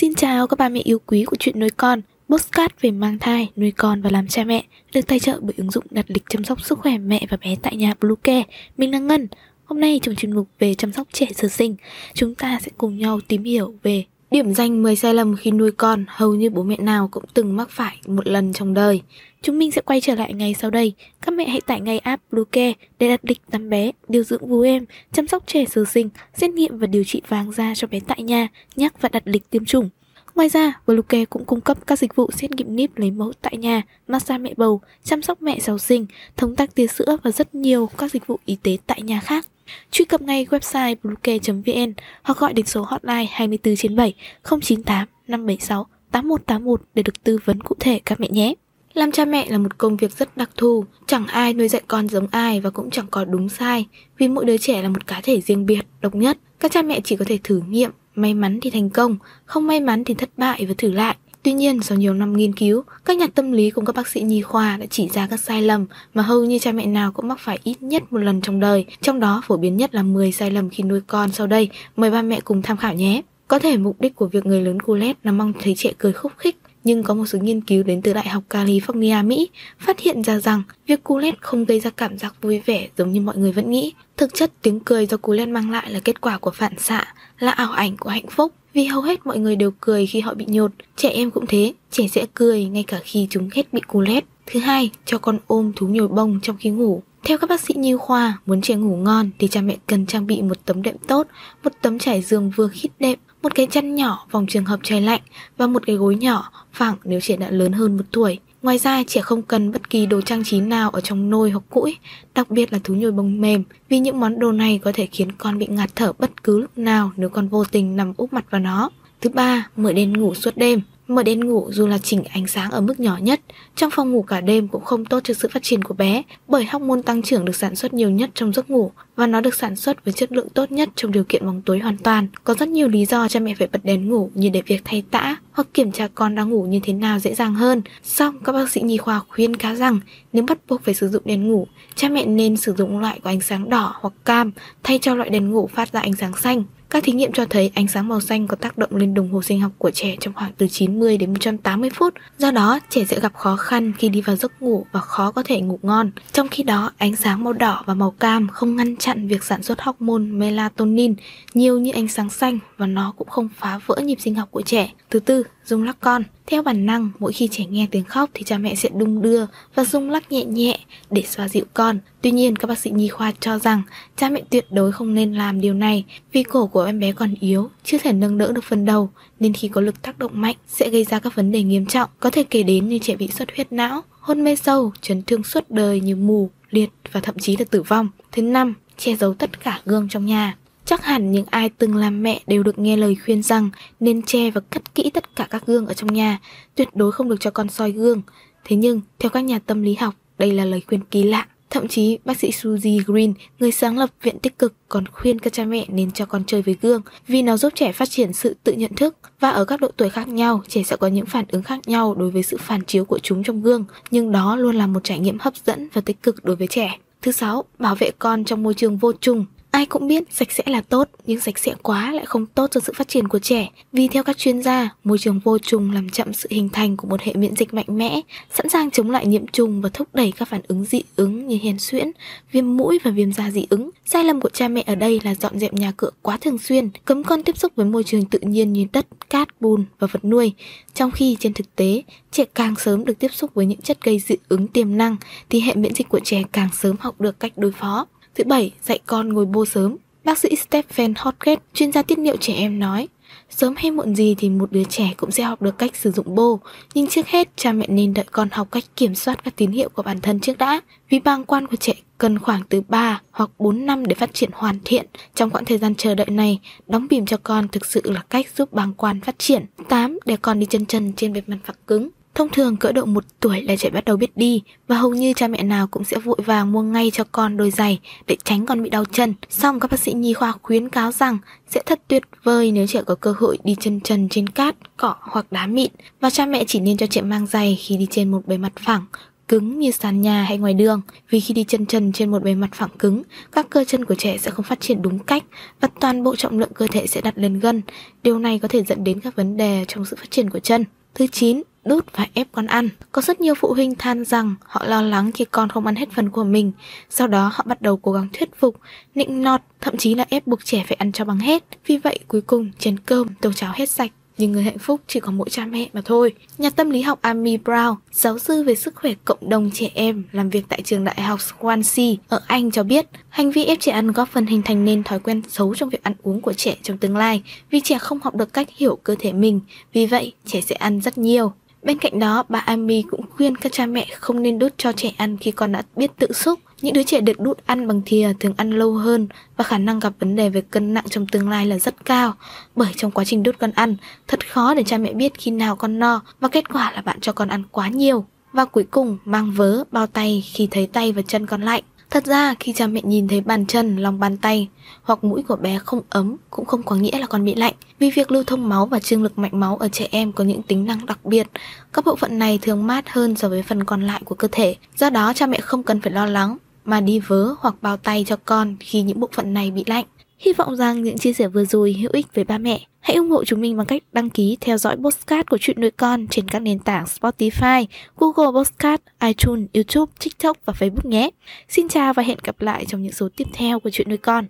Xin chào các bà mẹ yêu quý của chuyện nuôi con Postcard về mang thai, nuôi con và làm cha mẹ Được tài trợ bởi ứng dụng đặt lịch chăm sóc sức khỏe mẹ và bé tại nhà Bluecare Mình là Ngân. Hôm nay trong chuyên mục về chăm sóc trẻ sơ sinh Chúng ta sẽ cùng nhau tìm hiểu về Điểm danh 10 sai lầm khi nuôi con hầu như bố mẹ nào cũng từng mắc phải một lần trong đời. Chúng mình sẽ quay trở lại ngay sau đây. Các mẹ hãy tải ngay app Bluecare để đặt lịch tắm bé, điều dưỡng vú em, chăm sóc trẻ sơ sinh, xét nghiệm và điều trị vàng da cho bé tại nhà, nhắc và đặt lịch tiêm chủng. Ngoài ra, Bluecare cũng cung cấp các dịch vụ xét nghiệm níp lấy mẫu tại nhà, massage mẹ bầu, chăm sóc mẹ giàu sinh, thống tắc tia sữa và rất nhiều các dịch vụ y tế tại nhà khác. Truy cập ngay website bluecare.vn hoặc gọi đến số hotline 24 trên 7 098 576 8181 để được tư vấn cụ thể các mẹ nhé. Làm cha mẹ là một công việc rất đặc thù, chẳng ai nuôi dạy con giống ai và cũng chẳng có đúng sai, vì mỗi đứa trẻ là một cá thể riêng biệt, độc nhất. Các cha mẹ chỉ có thể thử nghiệm, may mắn thì thành công, không may mắn thì thất bại và thử lại. Tuy nhiên, sau nhiều năm nghiên cứu, các nhà tâm lý cùng các bác sĩ nhi khoa đã chỉ ra các sai lầm mà hầu như cha mẹ nào cũng mắc phải ít nhất một lần trong đời, trong đó phổ biến nhất là 10 sai lầm khi nuôi con sau đây, mời ba mẹ cùng tham khảo nhé. Có thể mục đích của việc người lớn cu lét là mong thấy trẻ cười khúc khích, nhưng có một số nghiên cứu đến từ Đại học California, Mỹ phát hiện ra rằng việc cú lét không gây ra cảm giác vui vẻ giống như mọi người vẫn nghĩ. Thực chất tiếng cười do cú lét mang lại là kết quả của phản xạ, là ảo ảnh của hạnh phúc. Vì hầu hết mọi người đều cười khi họ bị nhột, trẻ em cũng thế, trẻ sẽ cười ngay cả khi chúng hết bị cú lét. Thứ hai, cho con ôm thú nhồi bông trong khi ngủ. Theo các bác sĩ nhi khoa, muốn trẻ ngủ ngon thì cha mẹ cần trang bị một tấm đệm tốt, một tấm trải giường vừa khít đệm, một cái chăn nhỏ vòng trường hợp trời lạnh và một cái gối nhỏ phẳng nếu trẻ đã lớn hơn một tuổi. Ngoài ra, trẻ không cần bất kỳ đồ trang trí nào ở trong nôi hoặc cũi, đặc biệt là thú nhồi bông mềm, vì những món đồ này có thể khiến con bị ngạt thở bất cứ lúc nào nếu con vô tình nằm úp mặt vào nó. Thứ ba, mở đèn ngủ suốt đêm. Mở đèn ngủ dù là chỉnh ánh sáng ở mức nhỏ nhất, trong phòng ngủ cả đêm cũng không tốt cho sự phát triển của bé, bởi hormone tăng trưởng được sản xuất nhiều nhất trong giấc ngủ và nó được sản xuất với chất lượng tốt nhất trong điều kiện bóng tối hoàn toàn. Có rất nhiều lý do cha mẹ phải bật đèn ngủ như để việc thay tã hoặc kiểm tra con đang ngủ như thế nào dễ dàng hơn. Song các bác sĩ nhi khoa khuyên cáo rằng nếu bắt buộc phải sử dụng đèn ngủ, cha mẹ nên sử dụng loại có ánh sáng đỏ hoặc cam thay cho loại đèn ngủ phát ra ánh sáng xanh. Các thí nghiệm cho thấy ánh sáng màu xanh có tác động lên đồng hồ sinh học của trẻ trong khoảng từ 90 đến 180 phút. Do đó, trẻ sẽ gặp khó khăn khi đi vào giấc ngủ và khó có thể ngủ ngon. Trong khi đó, ánh sáng màu đỏ và màu cam không ngăn chặn việc sản xuất hormone melatonin nhiều như ánh sáng xanh và nó cũng không phá vỡ nhịp sinh học của trẻ. Thứ tư, dung lắc con. Theo bản năng, mỗi khi trẻ nghe tiếng khóc thì cha mẹ sẽ đung đưa và rung lắc nhẹ nhẹ để xoa dịu con. Tuy nhiên, các bác sĩ nhi khoa cho rằng cha mẹ tuyệt đối không nên làm điều này vì cổ của em bé còn yếu, chưa thể nâng đỡ được phần đầu, nên khi có lực tác động mạnh sẽ gây ra các vấn đề nghiêm trọng, có thể kể đến như trẻ bị xuất huyết não, hôn mê sâu, chấn thương suốt đời như mù, liệt và thậm chí là tử vong. Thứ năm, che giấu tất cả gương trong nhà. Chắc hẳn những ai từng làm mẹ đều được nghe lời khuyên rằng nên che và cất kỹ tất cả các gương ở trong nhà, tuyệt đối không được cho con soi gương. Thế nhưng, theo các nhà tâm lý học, đây là lời khuyên kỳ lạ. Thậm chí, bác sĩ Suzy Green, người sáng lập viện tích cực, còn khuyên các cha mẹ nên cho con chơi với gương vì nó giúp trẻ phát triển sự tự nhận thức và ở các độ tuổi khác nhau, trẻ sẽ có những phản ứng khác nhau đối với sự phản chiếu của chúng trong gương, nhưng đó luôn là một trải nghiệm hấp dẫn và tích cực đối với trẻ. Thứ sáu, bảo vệ con trong môi trường vô trùng. Ai cũng biết sạch sẽ là tốt, nhưng sạch sẽ quá lại không tốt cho sự phát triển của trẻ. Vì theo các chuyên gia, môi trường vô trùng làm chậm sự hình thành của một hệ miễn dịch mạnh mẽ, sẵn sàng chống lại nhiễm trùng và thúc đẩy các phản ứng dị ứng như hèn suyễn, viêm mũi và viêm da dị ứng. Sai lầm của cha mẹ ở đây là dọn dẹp nhà cửa quá thường xuyên, cấm con tiếp xúc với môi trường tự nhiên như đất, cát, bùn và vật nuôi. Trong khi trên thực tế, trẻ càng sớm được tiếp xúc với những chất gây dị ứng tiềm năng thì hệ miễn dịch của trẻ càng sớm học được cách đối phó. Thứ bảy, dạy con ngồi bô sớm. Bác sĩ Stephen Hodgett, chuyên gia tiết niệu trẻ em nói, sớm hay muộn gì thì một đứa trẻ cũng sẽ học được cách sử dụng bô, nhưng trước hết cha mẹ nên đợi con học cách kiểm soát các tín hiệu của bản thân trước đã, vì bàng quan của trẻ cần khoảng từ 3 hoặc 4 năm để phát triển hoàn thiện. Trong quãng thời gian chờ đợi này, đóng bìm cho con thực sự là cách giúp bàng quan phát triển. 8. Để con đi chân chân trên bề mặt phẳng cứng. Thông thường cỡ độ một tuổi là trẻ bắt đầu biết đi và hầu như cha mẹ nào cũng sẽ vội vàng mua ngay cho con đôi giày để tránh con bị đau chân. Song các bác sĩ nhi khoa khuyến cáo rằng sẽ thật tuyệt vời nếu trẻ có cơ hội đi chân trần trên cát, cỏ hoặc đá mịn và cha mẹ chỉ nên cho trẻ mang giày khi đi trên một bề mặt phẳng cứng như sàn nhà hay ngoài đường, vì khi đi chân trần trên một bề mặt phẳng cứng, các cơ chân của trẻ sẽ không phát triển đúng cách và toàn bộ trọng lượng cơ thể sẽ đặt lên gân. Điều này có thể dẫn đến các vấn đề trong sự phát triển của chân. Thứ 9, đút và ép con ăn. Có rất nhiều phụ huynh than rằng họ lo lắng khi con không ăn hết phần của mình. Sau đó họ bắt đầu cố gắng thuyết phục, nịnh nọt, thậm chí là ép buộc trẻ phải ăn cho bằng hết. Vì vậy cuối cùng chén cơm, tô cháo hết sạch nhưng người hạnh phúc chỉ có mỗi cha mẹ mà thôi. Nhà tâm lý học Amy Brown, giáo sư về sức khỏe cộng đồng trẻ em, làm việc tại trường đại học Swansea ở Anh cho biết, hành vi ép trẻ ăn góp phần hình thành nên thói quen xấu trong việc ăn uống của trẻ trong tương lai, vì trẻ không học được cách hiểu cơ thể mình, vì vậy trẻ sẽ ăn rất nhiều. Bên cạnh đó, bà Amy cũng khuyên các cha mẹ không nên đút cho trẻ ăn khi con đã biết tự xúc. Những đứa trẻ được đút ăn bằng thìa thường ăn lâu hơn và khả năng gặp vấn đề về cân nặng trong tương lai là rất cao. Bởi trong quá trình đút con ăn, thật khó để cha mẹ biết khi nào con no và kết quả là bạn cho con ăn quá nhiều. Và cuối cùng, mang vớ, bao tay khi thấy tay và chân con lạnh. Thật ra khi cha mẹ nhìn thấy bàn chân, lòng bàn tay hoặc mũi của bé không ấm cũng không có nghĩa là con bị lạnh vì việc lưu thông máu và trương lực mạnh máu ở trẻ em có những tính năng đặc biệt. Các bộ phận này thường mát hơn so với phần còn lại của cơ thể. Do đó cha mẹ không cần phải lo lắng mà đi vớ hoặc bao tay cho con khi những bộ phận này bị lạnh. Hy vọng rằng những chia sẻ vừa rồi hữu ích với ba mẹ. Hãy ủng hộ chúng mình bằng cách đăng ký theo dõi postcard của chuyện nuôi con trên các nền tảng Spotify, Google Postcard, iTunes, YouTube, TikTok và Facebook nhé. Xin chào và hẹn gặp lại trong những số tiếp theo của chuyện nuôi con.